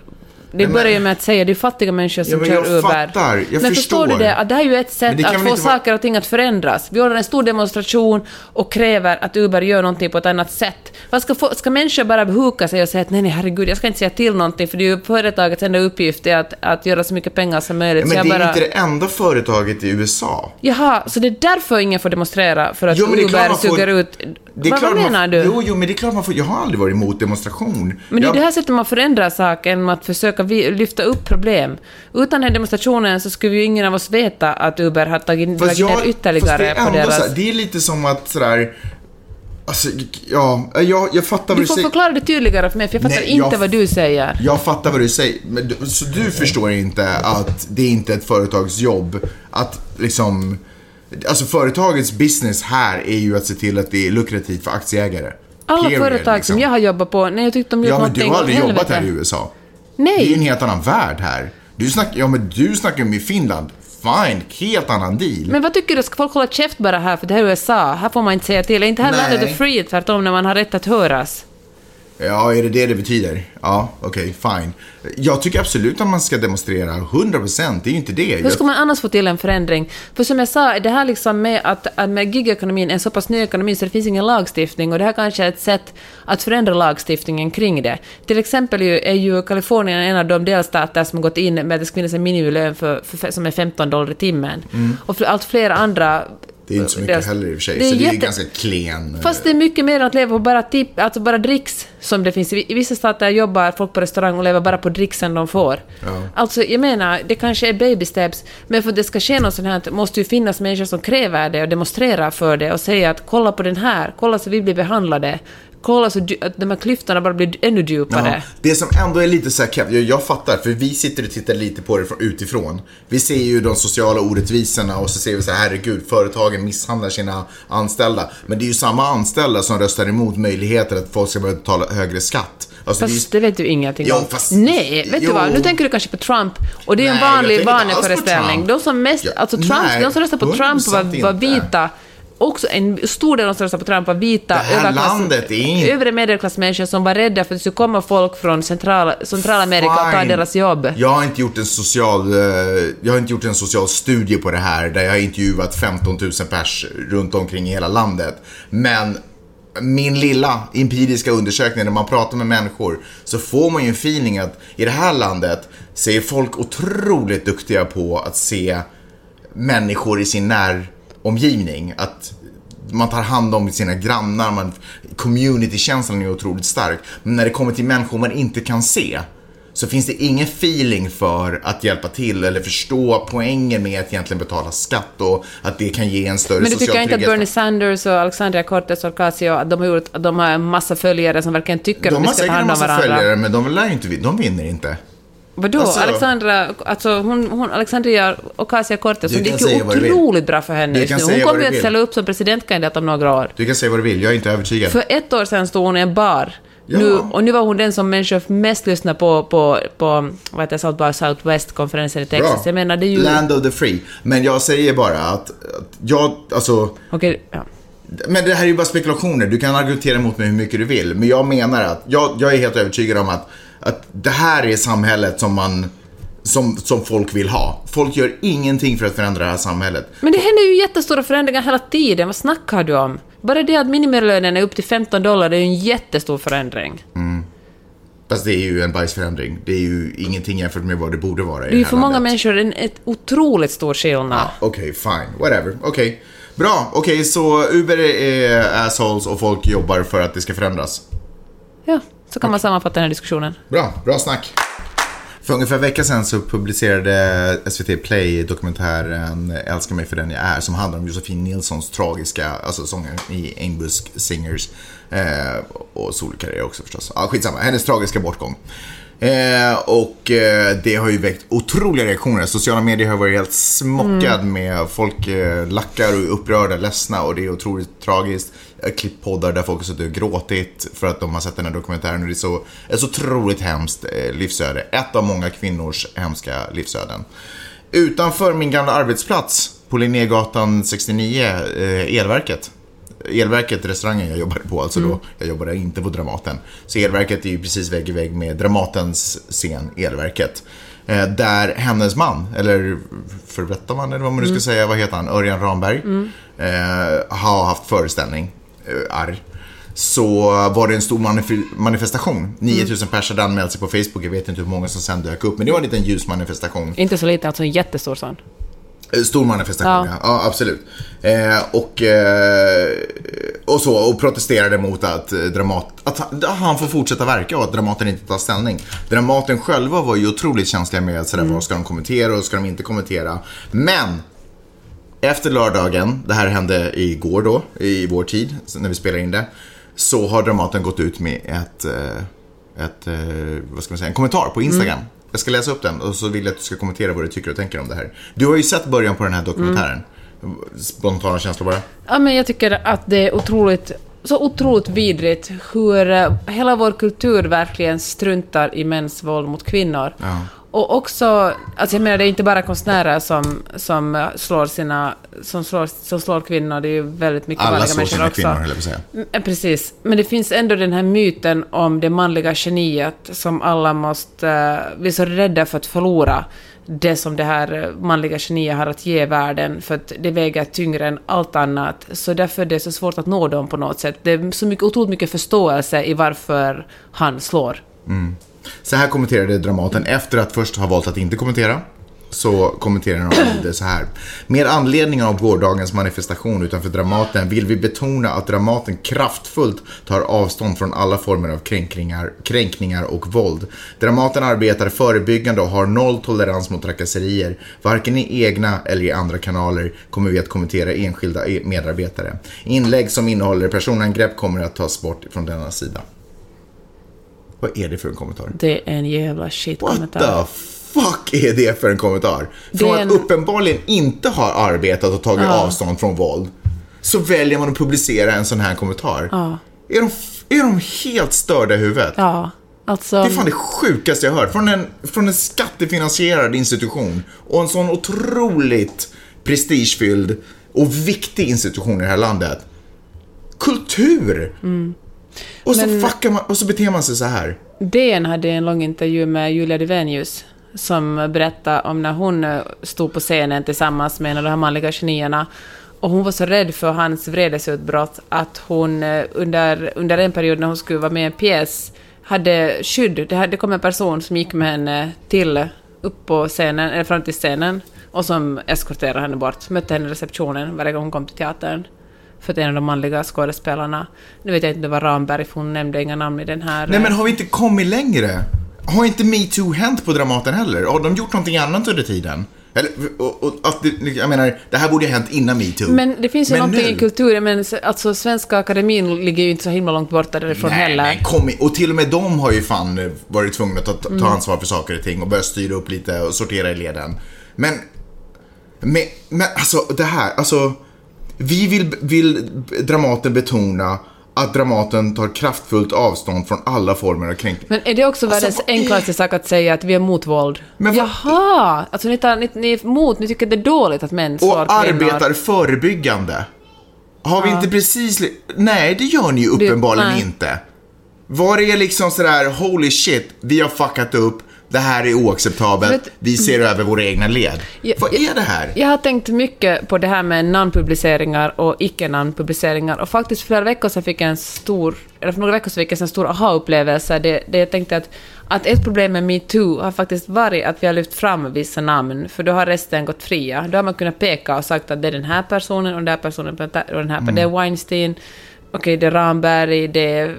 Det börjar ju med att säga det är fattiga människor som Ja, kör jag Uber. fattar, jag men förstår du det? Att det här är ju ett sätt att få saker och ting att förändras. Vi ordnar en stor demonstration och kräver att Uber gör någonting på ett annat sätt. Vad ska, få, ska människor bara huka sig och säga att nej, nej, herregud, jag ska inte säga till någonting för det är ju företagets enda uppgift är att, att göra så mycket pengar som möjligt. Ja, men det är bara... inte det enda företaget i USA. Jaha, så det är därför ingen får demonstrera? För att Jo, Uber man får- suger ut... Vad vad man- menar du? Jo, jo, men det är klart man får... Jag har aldrig varit emot demonstration. Men det är jag, det här sättet man förändrar saker, genom att försöka vi- lyfta upp problem. Utan den här demonstrationen så skulle ju ingen av oss veta att Uber har tagit dragit ner ytterligare fast det är på deras... så här, Det är lite som att sådär... Alltså, ja, jag, jag fattar vad Du du får säger. förklara det tydligare för mig, för jag fattar Nej, inte jag- vad du säger. Jag fattar vad du säger. Men, du- så du förstår inte att det är inte ett företags jobb att liksom... Alltså företagets business här är ju att se till att det är lukrativt för aktieägare. Alla Period, företag liksom. som jag har jobbat på, nej jag tyckte de gjort Ja, men någonting du har aldrig jobbat här i USA. Det är ju Nej, en helt annan värld här. Du snackar, ja men du snackar om i Finland. Fine, helt annan deal. men vad tycker du? Ska folk hålla käft bara här för det här är USA? Här får man inte säga till. Är inte här Nej. landet är free tvärtom när man har rätt att höras? Ja, är det det det betyder? Ja, okej, fine. Jag tycker absolut att man ska demonstrera, 100%, det är ju inte det. Hur ska man annars få till en förändring? För som jag sa, det här liksom med att, att med gigekonomin, en så pass ny ekonomi så det finns ingen lagstiftning och det här kanske är ett sätt att förändra lagstiftningen kring det. Till exempel är ju Kalifornien en av de delstater som har gått in med att det ska finnas en minimilön för, för, som är 15 dollar i timmen. Och för allt fler andra... det är inte så mycket dels- heller i och för sig, det är så det är jätte- ganska klen. eh, Fast det är mycket mer än att leva på bara tipp, alltså bara dricks som det finns. I i vissa stater jobbar folk på restaurang och lever bara på dricksen de får. Ja. Alltså, jag menar, det kanske är baby steps, men för att det ska ske något sånt här måste ju finnas människor som kräver det och demonstrerar för det och säger att kolla på den här, kolla så vi blir behandlade. Kolla så att de här klyftorna bara blir ännu djupare. Ja, det som ändå är lite så här, jag, jag fattar, för vi sitter och tittar lite på det från utifrån. Vi ser ju de sociala orättvisorna och så ser vi så här, herregud, företagen misshandlar sina anställda. Men det är ju samma anställda som röstar emot möjligheter att folk ska börja betala högre skatt. Alltså, det är ju- Fast det vet du ingenting Jo, om. fast- Nej, vet jo. du vad? Nu tänker du kanske på Trump. Och det är en Nej, jag vanlig vaneföreställning. De som mest, alltså Trump, nej, de som röstade på Trump var, 100% var inte. Också en stor del av de som röstade på Trump var vita övre medelklassmänniskor som var rädda för att det skulle komma folk från centrala, Centralamerika och ta deras jobb. Jag har inte gjort en social, eh, jag har inte gjort en social studie på det här där jag har intervjuat 15 000 pers runt omkring i hela landet. Men min lilla empiriska undersökning när man pratar med människor så får man ju en feeling att i det här landet så är folk otroligt duktiga på att se människor i sin näromgivning. Att man tar hand om sina grannar, man, communitykänslan är otroligt stark. Men när det kommer till människor man inte kan se så finns det ingen feeling för att hjälpa till eller förstå poängen med att egentligen betala skatt och att det kan ge en större Men du social tycker inte att trygghet. Bernie Sanders och Alexandria Cortez Ocasio, att de har, gjort, att de har en massa följare som verkligen tycker att de vi har ska ta säkert en hand om massa varandra? följare men de lär inte, de vinner inte. Vadå? Alltså- Alexandra, alltså hon, hon, Alexandria Ocasio-Cortez, kan gick ju otroligt bra för henne just nu. Hon kommer ju att ställa upp som presidentkandidat om några år. Du kan säga vad du vill, jag är inte övertygad. För ett år sedan stod hon i en bar. Ja. Nu, och nu var hon den som människor mest lyssnar på på, på vad heter det, South by Southwest-konferensen i Texas. Bra. Jag menar, det är ju... Land of the free. Men jag säger bara att, att jag, alltså Okej, ja. Men det här är ju bara spekulationer. Du kan argumentera mot mig hur mycket du vill. Men jag menar att, jag, jag är helt övertygad om att, att det här är samhället som man, som, som folk vill ha. Folk gör ingenting för att förändra det här samhället. Men det händer ju jättestora förändringar hela tiden. Vad snackar du om? Bara det att minimilönen är upp till 15 dollar, det är ju en jättestor förändring. Fast det är ju en bajsförändring. Det är ju ingenting jämfört med vad det borde vara i Det är ju för många landet. människor en ett otroligt stor skillnad. Ah, Okej, fine. Whatever. Okej. Bra. Okej, så Uber är assholes och folk jobbar för att det ska förändras. Ja, så kan man sammanfatta den här diskussionen. Bra, bra snack. För ungefär en vecka sedan så publicerade SVT Play dokumentären Älska mig för den jag är som handlar om Josefin Nilssons tragiska, alltså sångaren i Ainbusk Singers eh, och solkarriär också förstås. Ja, skitsamma, hennes tragiska bortgång. Eh, och eh, det har ju väckt otroliga reaktioner. Sociala medier har varit helt smockad med folk eh, lackar och är upprörda, ledsna och det är otroligt tragiskt. Jag har klippt poddar där folk har suttit och gråtit för att de har sett den här dokumentären och det är så, ett så otroligt hemskt eh, livsöde. Ett av många kvinnors hemska livsöden. Utanför min gamla arbetsplats på Linnégatan 69, eh, Elverket. Elverket, restaurangen jag jobbade på, alltså då, jag jobbade inte på Dramaten. Så Elverket är ju precis vägg i vägg med Dramatens scen, Elverket. Eh, där hennes man, eller för detta man eller vad man nu ska säga, vad heter han, Örjan Ramberg, eh, har haft föreställning, eh, arr. Så var det en stor manif- manifestation. 9000 personer hade anmält sig på Facebook, jag vet inte hur många som sen dök upp, men det var en liten ljus manifestation. Inte så lite, alltså en jättestor sån. Eh, Stor manifestation, ja. Ja. ja absolut. Eh, och, eh, och så, och protesterade mot att, eh, Dramat, att han- får fortsätta verka och att Dramaten inte tar ställning. Dramaten själva var ju otroligt känsliga med sådär, vad ska de kommentera och ska de inte kommentera. Men efter lördagen, det här hände igår då, i vår tid, när vi spelar in det, så har Dramaten gått ut med ett, eh, ett vad ska man säga, en kommentar på Instagram. Jag ska läsa upp den och så vill jag att du ska kommentera vad du tycker och tänker om det här. Du har ju sett början på den här dokumentären. Spontana känslor bara. Ja, men jag tycker att det är otroligt, så otroligt vidrigt hur eh, hela vår kultur verkligen struntar i mäns våld mot kvinnor. Ja. Och också, alltså jag menar det är inte bara konstnärer som, som eh, slår sina, som slår, som slår kvinnor, det är ju väldigt mycket Alla vanliga slår människor sina också. kvinnor, höll jag på. Mm, Precis, men det finns ändå den här myten om det manliga geniet som alla måste... eh, Vi är så rädda för att förlora det som det här eh, manliga geniet har att ge världen, för att det väger tyngre än allt annat. Så därför är det så svårt att nå dem på något sätt. Det är så mycket, otroligt mycket förståelse i varför han slår. Så här kommenterade Dramaten efter att först ha valt att inte kommentera. så kommenterar de (clears throat) det så här. Med anledning av gårdagens manifestation utanför Dramaten vill vi betona att Dramaten kraftfullt tar avstånd från alla former av kränkningar, kränkningar och våld. Dramaten arbetar förebyggande och har noll tolerans mot trakasserier. Varken i egna eller i andra kanaler kommer vi att kommentera enskilda e- medarbetare. Inlägg som innehåller personangrepp kommer att tas bort från denna sida. Vad är det för en kommentar? Det är en jävla What shit-kommentar. the fuck är det för en kommentar? Från är att en- uppenbarligen inte ha arbetat och tagit avstånd från våld, så väljer man att publicera en sån här kommentar. Ja. Är, de, är de helt störda i huvudet? Ja, alltså... Det är fan det sjukaste jag har hört. Från en, från en skattefinansierad institution och en sån otroligt prestigefylld och viktig institution i det här landet. Kultur! Och, så Men- fuckar man, och så beter man sig så här. DN hade en lång intervju med Julia Duvenius som berättade om när hon eh, stod på scenen tillsammans med en av de här manliga genierna och hon var så rädd för hans vredesutbrott att hon eh, under, under en period när hon skulle vara med i en pjäs hade skydd. Det, hade, det kom en person som gick med henne till upp på scenen, eller fram till scenen och som eskorterade henne bort. Mötte henne i receptionen varje gång hon kom till teatern. För att en av de manliga skådespelarna, nu vet jag inte om det var Ramberg, för hon nämnde inga namn i den här... Nej men har vi inte kommit längre? Har inte metoo hänt på Dramaten heller? Har de gjort någonting annat under tiden? Eller, och, och, att det, jag menar, det här borde ju ha hänt innan metoo. Men det finns ju Men någonting nu- i kulturen, men alltså Svenska Akademin ligger ju inte så himla långt borta därifrån Nej, heller. men kom i, och till och med de har ju fan eh, varit tvungna att ta, ta ansvar för saker och ting och börja styra upp lite och sortera i leden. Men, men, men alltså det här, alltså vi vill, vill Dramaten betona att Dramaten tar kraftfullt avstånd från alla former av kränkning. Men är det också Alltså, världens vad är- enklaste sak att säga att vi är mot våld? Men vad- Jaha! Alltså ni, tar, ni, ni är emot, ni tycker det är dåligt att män slår Och arbetar förebyggande. Har vi Ja. inte precis... Nej, det gör ni ju uppenbarligen nej. inte. Var det liksom sådär, holy shit, vi har fuckat upp, det här är oacceptabelt, Vet- vi ser över våra egna led. Ja, Vad är det här? Jag har tänkt mycket på det här med namnpubliceringar och icke-namnpubliceringar och faktiskt för flera veckor sedan fick jag en stor, eller för några veckor sedan fick jag en stor aha-upplevelse där, där jag tänkte att, att ett problem med metoo har faktiskt varit att vi har lyft fram vissa namn, för då har resten gått fria. Då har man kunnat peka och sagt att det är den här personen och den här personen och den här, det är Weinstein, okej det är Ramberg, det är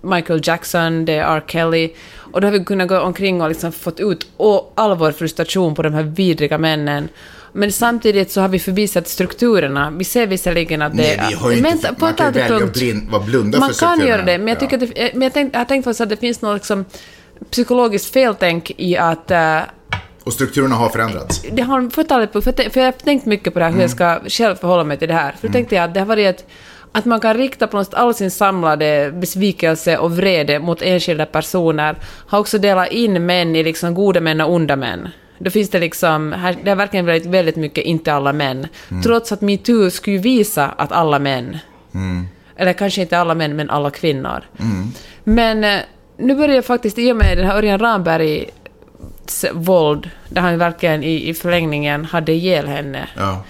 Michael Jackson, det är R. Kelly. Och då har vi kunnat gå omkring och liksom fått ut all vår frustration på de här vidriga männen. Men samtidigt så har vi förbisett strukturerna. Vi ser visserligen att det Nej, vi har ju inte, Men på man kan ju välja att blind, vara blunda Man för kan strukturerna. göra det, men jag, tycker Ja. att det, men jag, tänk, jag har tänkt faktiskt att det finns något liksom psykologiskt feltänk i att eh, Och strukturerna har förändrats. det har fått på, för, jag- har tänkt mycket på det här, hur jag ska själv förhålla mig till det här. För då tänkte jag att det har varit ett, att man kan rikta på något all sin samlade besvikelse och vrede mot enskilda personer, har också delat in män i liksom goda män och onda män. Då finns det liksom, här, det har verkligen varit väldigt mycket inte alla män. Trots att metoo skulle visa att alla män, eller kanske inte alla män, men alla kvinnor. Men eh, nu börjar jag faktiskt, i och med den här Örjan Ramberg våld, där han verkligen i, i förlängningen hade ihjäl henne, Ja.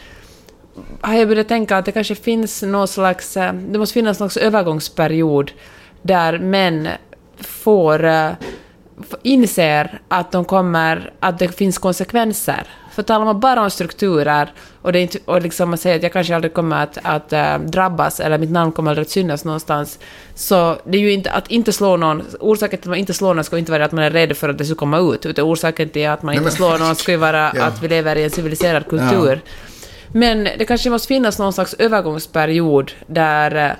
Har jag börjat tänka att det kanske finns någon slags, eh, det måste finnas någon slags övergångsperiod där män får, eh, inser att de kommer, att det finns konsekvenser. För talar man bara om strukturer och, det inte, och liksom man säger att jag kanske aldrig kommer att, att eh, drabbas eller mitt namn kommer aldrig att synas någonstans, så det är ju inte att inte slå någon, orsaken till att man inte slår någon ska inte vara att man är rädd för att det ska komma ut, utan orsaken till att man inte slår någon ska ju vara Ja. att vi lever i en civiliserad kultur. Men det kanske måste finnas någon slags övergångsperiod där eh,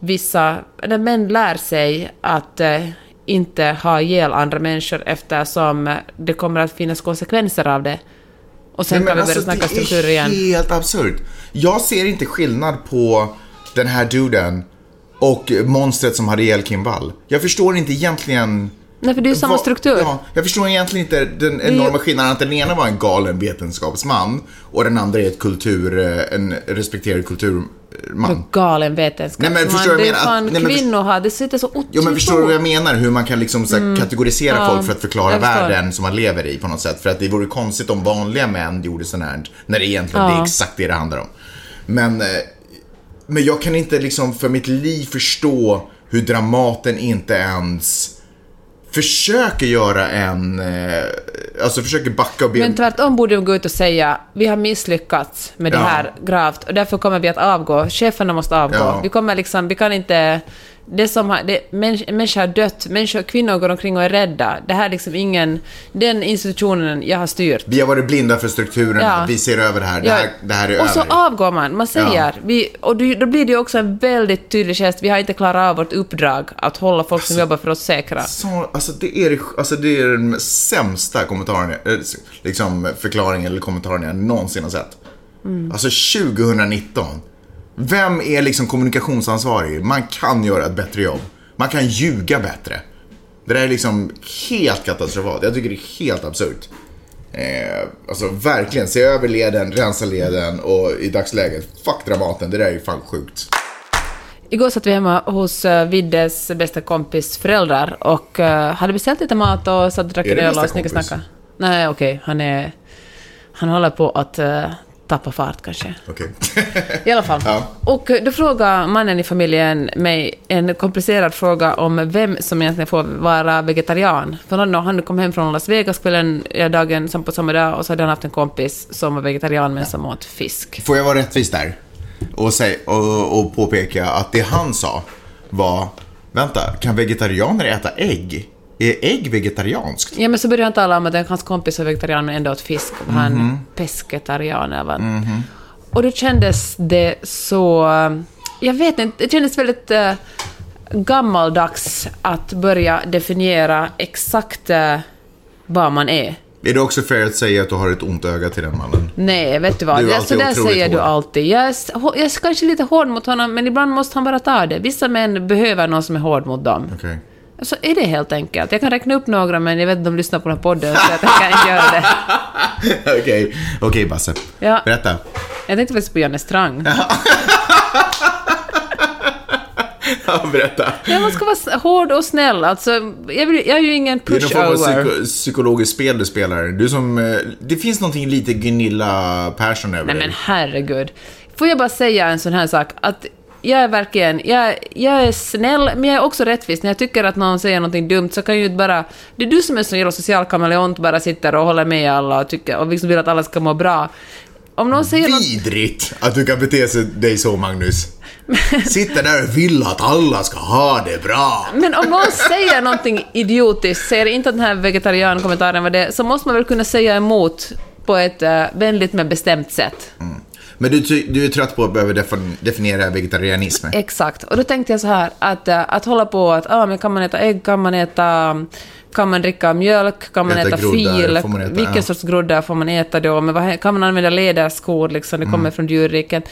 vissa, där män lär sig att eh, inte ha ihjäl andra människor eftersom eh, det kommer att finnas konsekvenser av det. Och sen Nej, kan vi börja alltså, snacka det strukturer igen. är helt absurt. Jag ser inte skillnad på den här duden och monstret som hade ihjäl Kim Wall. Jag förstår inte egentligen... Nej, för det är ju samma struktur. Ja, jag förstår egentligen inte den enorma skillnaden att den ena var en galen vetenskapsman och den andra är ett kultur, eh, en respekterad kulturman. Galen vetenskapsman. Nej, men förstår det är menar att- fan nej, men kvinnor har, det sitter så otroligt Jo men förstår du vad jag menar? Hur man kan liksom så här, kategorisera Mm. Ja, folk för att förklara världen som man lever i på något sätt. För att det vore konstigt om vanliga män gjorde sånt här när det egentligen det är Ja. exakt det det handlar om. Men, eh, men jag kan inte liksom för mitt liv förstå hur Dramaten inte ens försöker göra en, eh, alltså försöker backa och be... Men tvärtom borde de gå ut och säga vi har misslyckats med det Ja. här gravt och därför kommer vi att avgå. Cheferna måste avgå. Ja. Vi kommer liksom, vi kan inte... Det som har, det, människ, människor har dött, människor, kvinnor går omkring och är rädda. Det här är liksom ingen... Den institutionen jag har styrt. Vi har varit blinda för strukturen, Ja. vi ser över det här, det Ja, här, det här är och så över. avgår man. Man säger, Ja. vi, och då, blir det också en väldigt tydlig gest. Vi har inte klarat av vårt uppdrag att hålla folk som jobbar för oss säkra. Så, alltså, det är, alltså det är den sämsta kommentaren, eh, liksom förklaringen eller kommentaren jag någonsin har sett. Mm. Alltså 2019. Vem är liksom kommunikationsansvarig? Man kan göra ett bättre jobb. Man kan ljuga bättre. Det där är liksom helt katastrofalt. Jag tycker det är helt absurt. Eh, alltså verkligen, se över leden, rensa leden och i dagsläget, fuck Dramaten, det där är ju fan sjukt. Igår satt vi hemma hos uh, Viddes bästa kompis föräldrar och eh, hade beställt lite mat och satt och drack en öl och snickersnackade. Nej, okej, han är... Han håller på att eh, tappa fart kanske. Okej. I alla fall. (laughs) Ja. Och då frågar mannen i familjen mig en komplicerad fråga om vem som egentligen får vara vegetarian. För han, han kom hem från Las Vegas kvällen, dagen som på samma dag och så hade han haft en kompis som var vegetarian men som åt fisk. Får jag vara rättvis där? Och, säg, och, och påpeka att det han sa var, vänta, kan vegetarianer äta ägg? Är ägg vegetarianskt? Ja, men så började han tala om att hans kompis var vegetarian men ändå åt fisk. Och Han Mhm. pescetarian eller vad. Och då kändes det så... Jag vet inte, det kändes väldigt uh, gammaldags att börja definiera exakt eh, vad man är. Är det också fair att säga att du har ett ont öga till den mannen? Nej, vet du vad? Du så där otroligt säger du hård. alltid. Jag är, jag är kanske lite hård mot honom, men ibland måste han bara ta det. Vissa män behöver någon som är hård mot dem. Okej. Så är det helt enkelt. Jag kan räkna upp några, men jag vet inte om de lyssnar på den här podden, så jag tänker inte göra det. (laughs) Okej, okej Basse. Ja. Berätta. Jag tänkte faktiskt på Janne Strang. Ja, (laughs) berätta. Ja, man ska vara hård och snäll. Alltså, jag, vill, jag är ju ingen Det är någon form av pushover. psyko- psykologiskt spel du spelar. Du som, eh, det finns någonting lite Gunilla Persson över Nej dig. men herregud. Får jag bara säga en sån här sak? Att jag är verkligen, jag, jag är snäll, men jag är också rättvis. När jag tycker att någon säger någonting dumt så kan ju inte bara... Det är du som är så jävla social kameleont, bara sitter och håller med alla och, tycker, och liksom vill att alla ska må bra. Om någon säger något... Vidrigt att du kan bete sig dig så, Magnus. (laughs) Sitta där och vill att alla ska ha det bra. Men om någon säger någonting idiotiskt, säger inte att den här vegetariankommentaren var det, så måste man väl kunna säga emot på ett uh, vänligt men bestämt sätt. Men du, du är trött på att behöva defin- definiera vegetarianism? Exakt. Och då tänkte jag så här, att, äh, att hålla på att ah, men kan man äta ägg, kan man äta... Kan man dricka mjölk? Kan man Äta äta, fil? får man äta, Vilken ja. sorts groddar får man äta då? Men vad, kan man använda läderskor liksom? Det kommer från djurriket.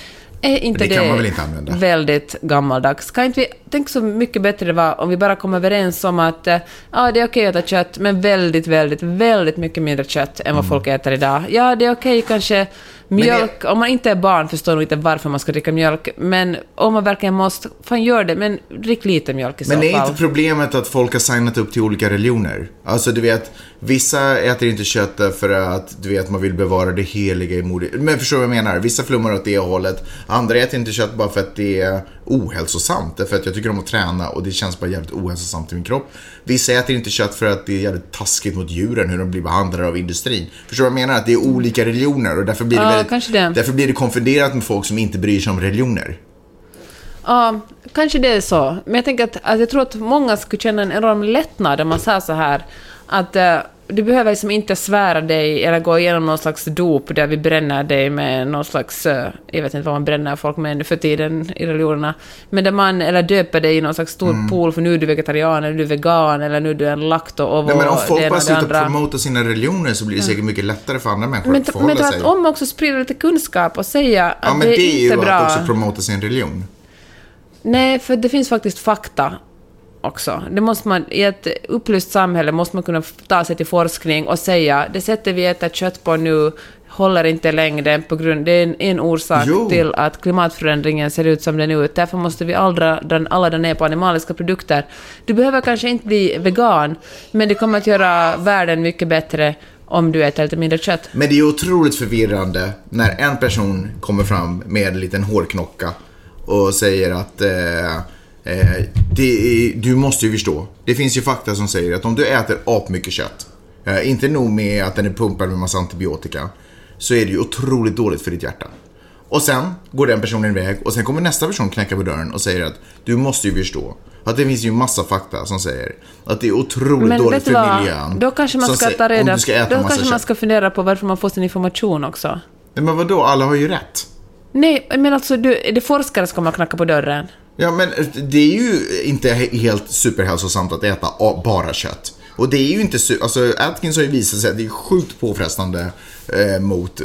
Är inte Mm. Det det, kan man väl inte använda? väldigt gammaldags? Kan inte vi... Tänk så mycket bättre det var om vi bara kom överens om att ja, det är okej att äta kött, men väldigt, väldigt, väldigt mycket mindre kött än Mm. vad folk äter idag. Ja, det är okej kanske mjölk. Om man inte är barn förstår nog inte varför man ska dricka mjölk, men om man verkligen måste, fan gör det, men drick lite mjölk i Men så är fall. inte problemet att folk har signat upp till olika religioner? Alltså du vet, vissa äter inte kött för att du vet man vill bevara det heliga i modet. Men förstår du vad jag menar? Vissa flummar åt det hållet. Andra äter inte kött bara för att det är ohälsosamt. Därför att jag tycker om att träna och det känns bara jävligt ohälsosamt i min kropp. Vissa äter inte kött för att det är jävligt taskigt mot djuren, hur de blir behandlade av industrin. Förstår du vad jag menar? Att det är olika religioner och därför blir det Ja, väldigt, det. Därför blir det konfunderat med folk som inte bryr sig om religioner. Ja, kanske det är så. Men jag tänker att, att jag tror att många skulle känna en enorm lättnad om man sa så här att eh, du behöver liksom inte svära dig eller gå igenom någon slags dop där vi bränner dig med någon slags, eh, jag vet inte vad man bränner folk med nu för tiden i religionerna, men där man, eller döper dig i någon slags stor Mm. pool för nu är du vegetarian eller nu är du vegan eller nu är du en lakto ovo Nej, men om folk bara och slutar promota sina religioner så blir det säkert mycket lättare för andra människor Men, att men förhålla sig. tvärtom också sprida lite kunskap och säga att Ja, men det är, det är ju inte bra. att också promota sin religion. Nej, för det finns faktiskt fakta också. Det måste man, I ett upplyst samhälle måste man kunna ta sig till forskning och säga det sättet vi äter kött på nu håller inte längre på grund... Det är en, en orsak Jo. till att klimatförändringen ser ut som den är ut. Därför måste vi aldra, dra, alla dra ner på animaliska produkter. Du behöver kanske inte bli vegan, men det kommer att göra världen mycket bättre om du äter lite mindre kött. Men det är otroligt förvirrande när en person kommer fram med en liten hårknocka och säger att eh, är, du måste ju förstå. Det finns ju fakta som säger att om du äter apmycket kött, eh, inte nog med att den är pumpad med massa antibiotika, så är det ju otroligt dåligt för ditt hjärta. Och sen går den personen iväg och sen kommer nästa person knacka på dörren och säger att du måste ju förstå att det finns ju massa fakta som säger att det är otroligt Men dåligt för vad? miljön. Då kanske man ska ta reda äta Då kanske man kött. ska fundera på varför man får sin information också. Men vadå, alla har ju rätt. Nej, men alltså du, är det forskare som kommer knacka på dörren? Ja, men eh, det är ju inte helt superhälsosamt att äta bara kött. Och det är ju inte super... alltså Atkins har ju visat sig att det är sjukt påfrestande eh, mot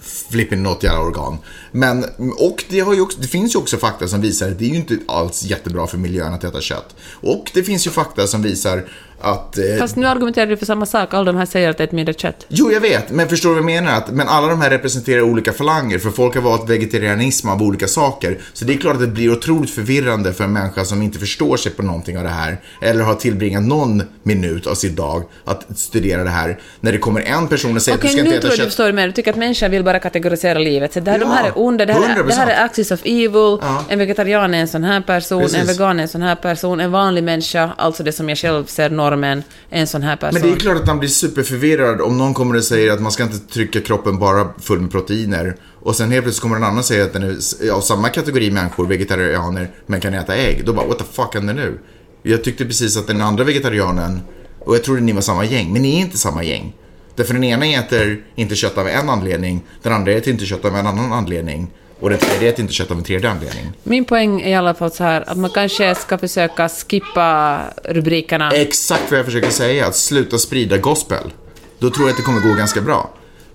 flippin något jävla organ. Men, och det, har ju också, det finns ju också fakta som visar att det är ju inte alls jättebra för miljön att äta kött. Och det finns ju fakta som visar att eh, Fast nu argumenterar du för samma sak. Alla de här säger att det är ett mindre kött. Jo, jag vet, men förstår du vad jag menar? Att, men alla de här representerar olika falanger, för folk har valt vegetarianism av olika saker. Så det är klart att det blir otroligt förvirrande för en människa som inte förstår sig på någonting av det här, eller har tillbringat någon minut av sin dag att studera det här, när det kommer en person och säger Okej, att du ska nu inte tror äta jag du kött. förstår mer. Du tycker att människan vill bara kategorisera livet. Så det här, de här Ja, är onda, det här, är, det här 100%. är axis of evil, Ja. en vegetarian är en sån här person, en Precis. vegan är en sån här person, en vanlig människa, alltså det som jag själv ser normen, en sån här person. Men det är klart att man blir superförvirrad om någon kommer och säger att man ska inte trycka kroppen bara full med proteiner. Och sen helt plötsligt kommer en annan säga att den är av samma kategori människor, vegetarianer, men kan äta ägg. Då bara, what the fuck händer nu? Jag tyckte precis att den andra vegetarianen, och jag trodde ni var samma gäng, men ni är inte samma gäng. Därför den ena äter inte kött av en anledning, den andra äter inte kött av en annan anledning. Och den tredje äter inte kött av en tredje anledning. Min poäng är i alla fall så här att man kanske ska försöka skippa rubrikerna. Exakt vad jag försöker säga, att sluta sprida gospel. Då tror jag att det kommer gå ganska bra.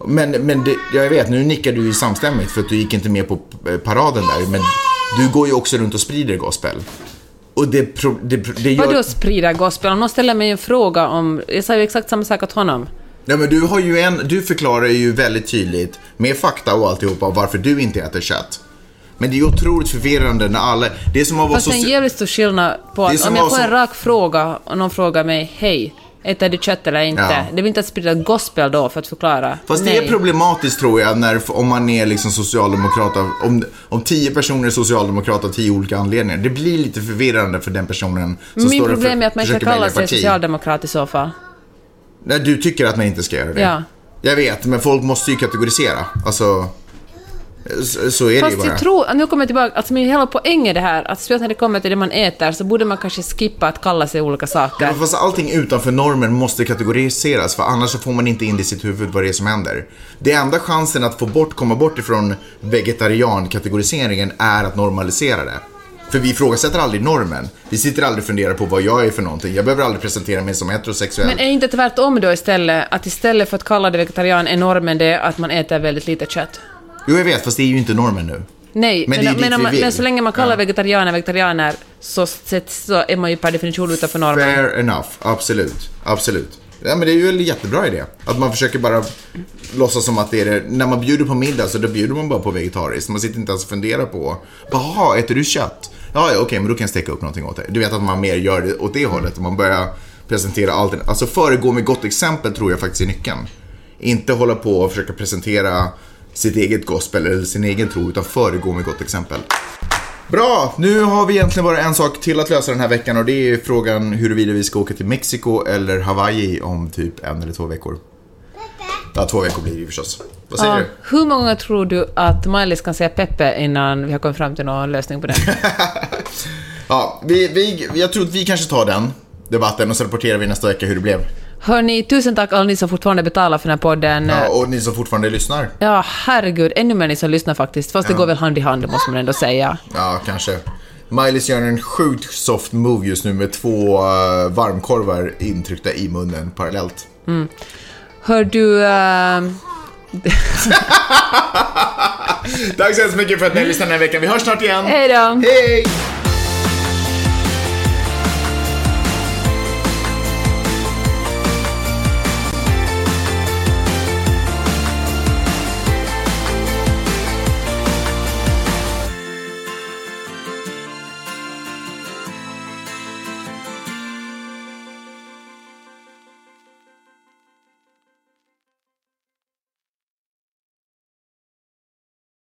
Men, men det, jag vet, nu nickar du ju samstämmigt för att du gick inte med på eh, paraden där. Men du går ju också runt och sprider gospel. Och det, det, det gör... Vadå sprida gospel? Om någon ställer mig en fråga om... Jag säger exakt samma sak åt honom. Nej, men du, har ju en, du förklarar ju väldigt tydligt, med fakta och alltihopa, varför du inte äter kött. Men det är ju otroligt förvirrande när alla... Det är som att vara Fast det är en jävligt stor skillnad på att om jag får en som- rak fråga och någon frågar mig hej, äter du kött eller inte? Ja. Det är väl inte att sprida gospel då för att förklara? Fast Nej. det är problematiskt tror jag när, om man är liksom socialdemokrat av, om, om tio personer är socialdemokrat av tio olika anledningar. Det blir lite förvirrande för den personen som Min står problem för, är att man inte kallar sig socialdemokrat i så fall. Nej, du tycker att man inte ska göra det? Ja. Jag vet, men folk måste ju kategorisera. Alltså, så, så är det ju Fast bara. jag tror, nu kommer jag tillbaka, alltså min hela poäng är det här, att speciellt när det kommer till det man äter så borde man kanske skippa att kalla sig olika saker. Ja, fast allting utanför normen måste kategoriseras för annars får man inte in det i sitt huvud vad det är som händer. Det enda chansen att få bort, komma bort ifrån vegetariankategoriseringen är att normalisera det. För vi ifrågasätter aldrig normen. Vi sitter aldrig och funderar på vad jag är för någonting. Jag behöver aldrig presentera mig som heterosexuell. Men är inte tvärtom då istället, att istället för att kalla det vegetarian är normen det att man äter väldigt lite kött? Jo, jag vet, fast det är ju inte normen nu. Nej, Men men, det men, man, men så länge man kallar Ja. vegetarianer vegetarianer så, så, så är man ju per definition utanför normen. Fair enough, absolut. Absolut. Ja, men det är ju en jättebra idé. Att man försöker bara låtsas som att det är det. När man bjuder på middag så då bjuder man bara på vegetariskt. Man sitter inte ens och funderar på, jaha, äter du kött? Ja, okej, men då kan jag steka upp någonting åt dig. Du vet att man mer gör det åt det hållet. Man börjar presentera allt. Alltså föregå med gott exempel tror jag faktiskt är nyckeln. Inte hålla på och försöka presentera sitt eget gospel eller sin egen tro, utan föregå med gott exempel. Bra, nu har vi egentligen bara en sak till att lösa den här veckan och det är frågan huruvida vi ska åka till Mexiko eller Hawaii om typ en eller två veckor. Ja, två veckor blir det ju förstås. Vad säger Ja, du? hur många gånger tror du att Maj-Lis kan säga Peppe innan vi har kommit fram till någon lösning på det? (laughs) Ja, vi, vi, jag tror att vi kanske tar den debatten och så rapporterar vi nästa vecka hur det blev. Hörni, tusen tack alla ni som fortfarande betalar för den här podden. Ja, och ni som fortfarande lyssnar. Ja, herregud, ännu mer ni som lyssnar faktiskt. Fast det går väl hand i hand, måste man ändå säga. Ja, kanske. Miley's gör en sjukt soft move just nu med två eh, varmkorvar intryckta i munnen parallellt. Hör du... ehm, (laughs) Tack så hemskt mycket för att ni lyssnade den här veckan. Vi hörs snart igen. Hej då! Hej!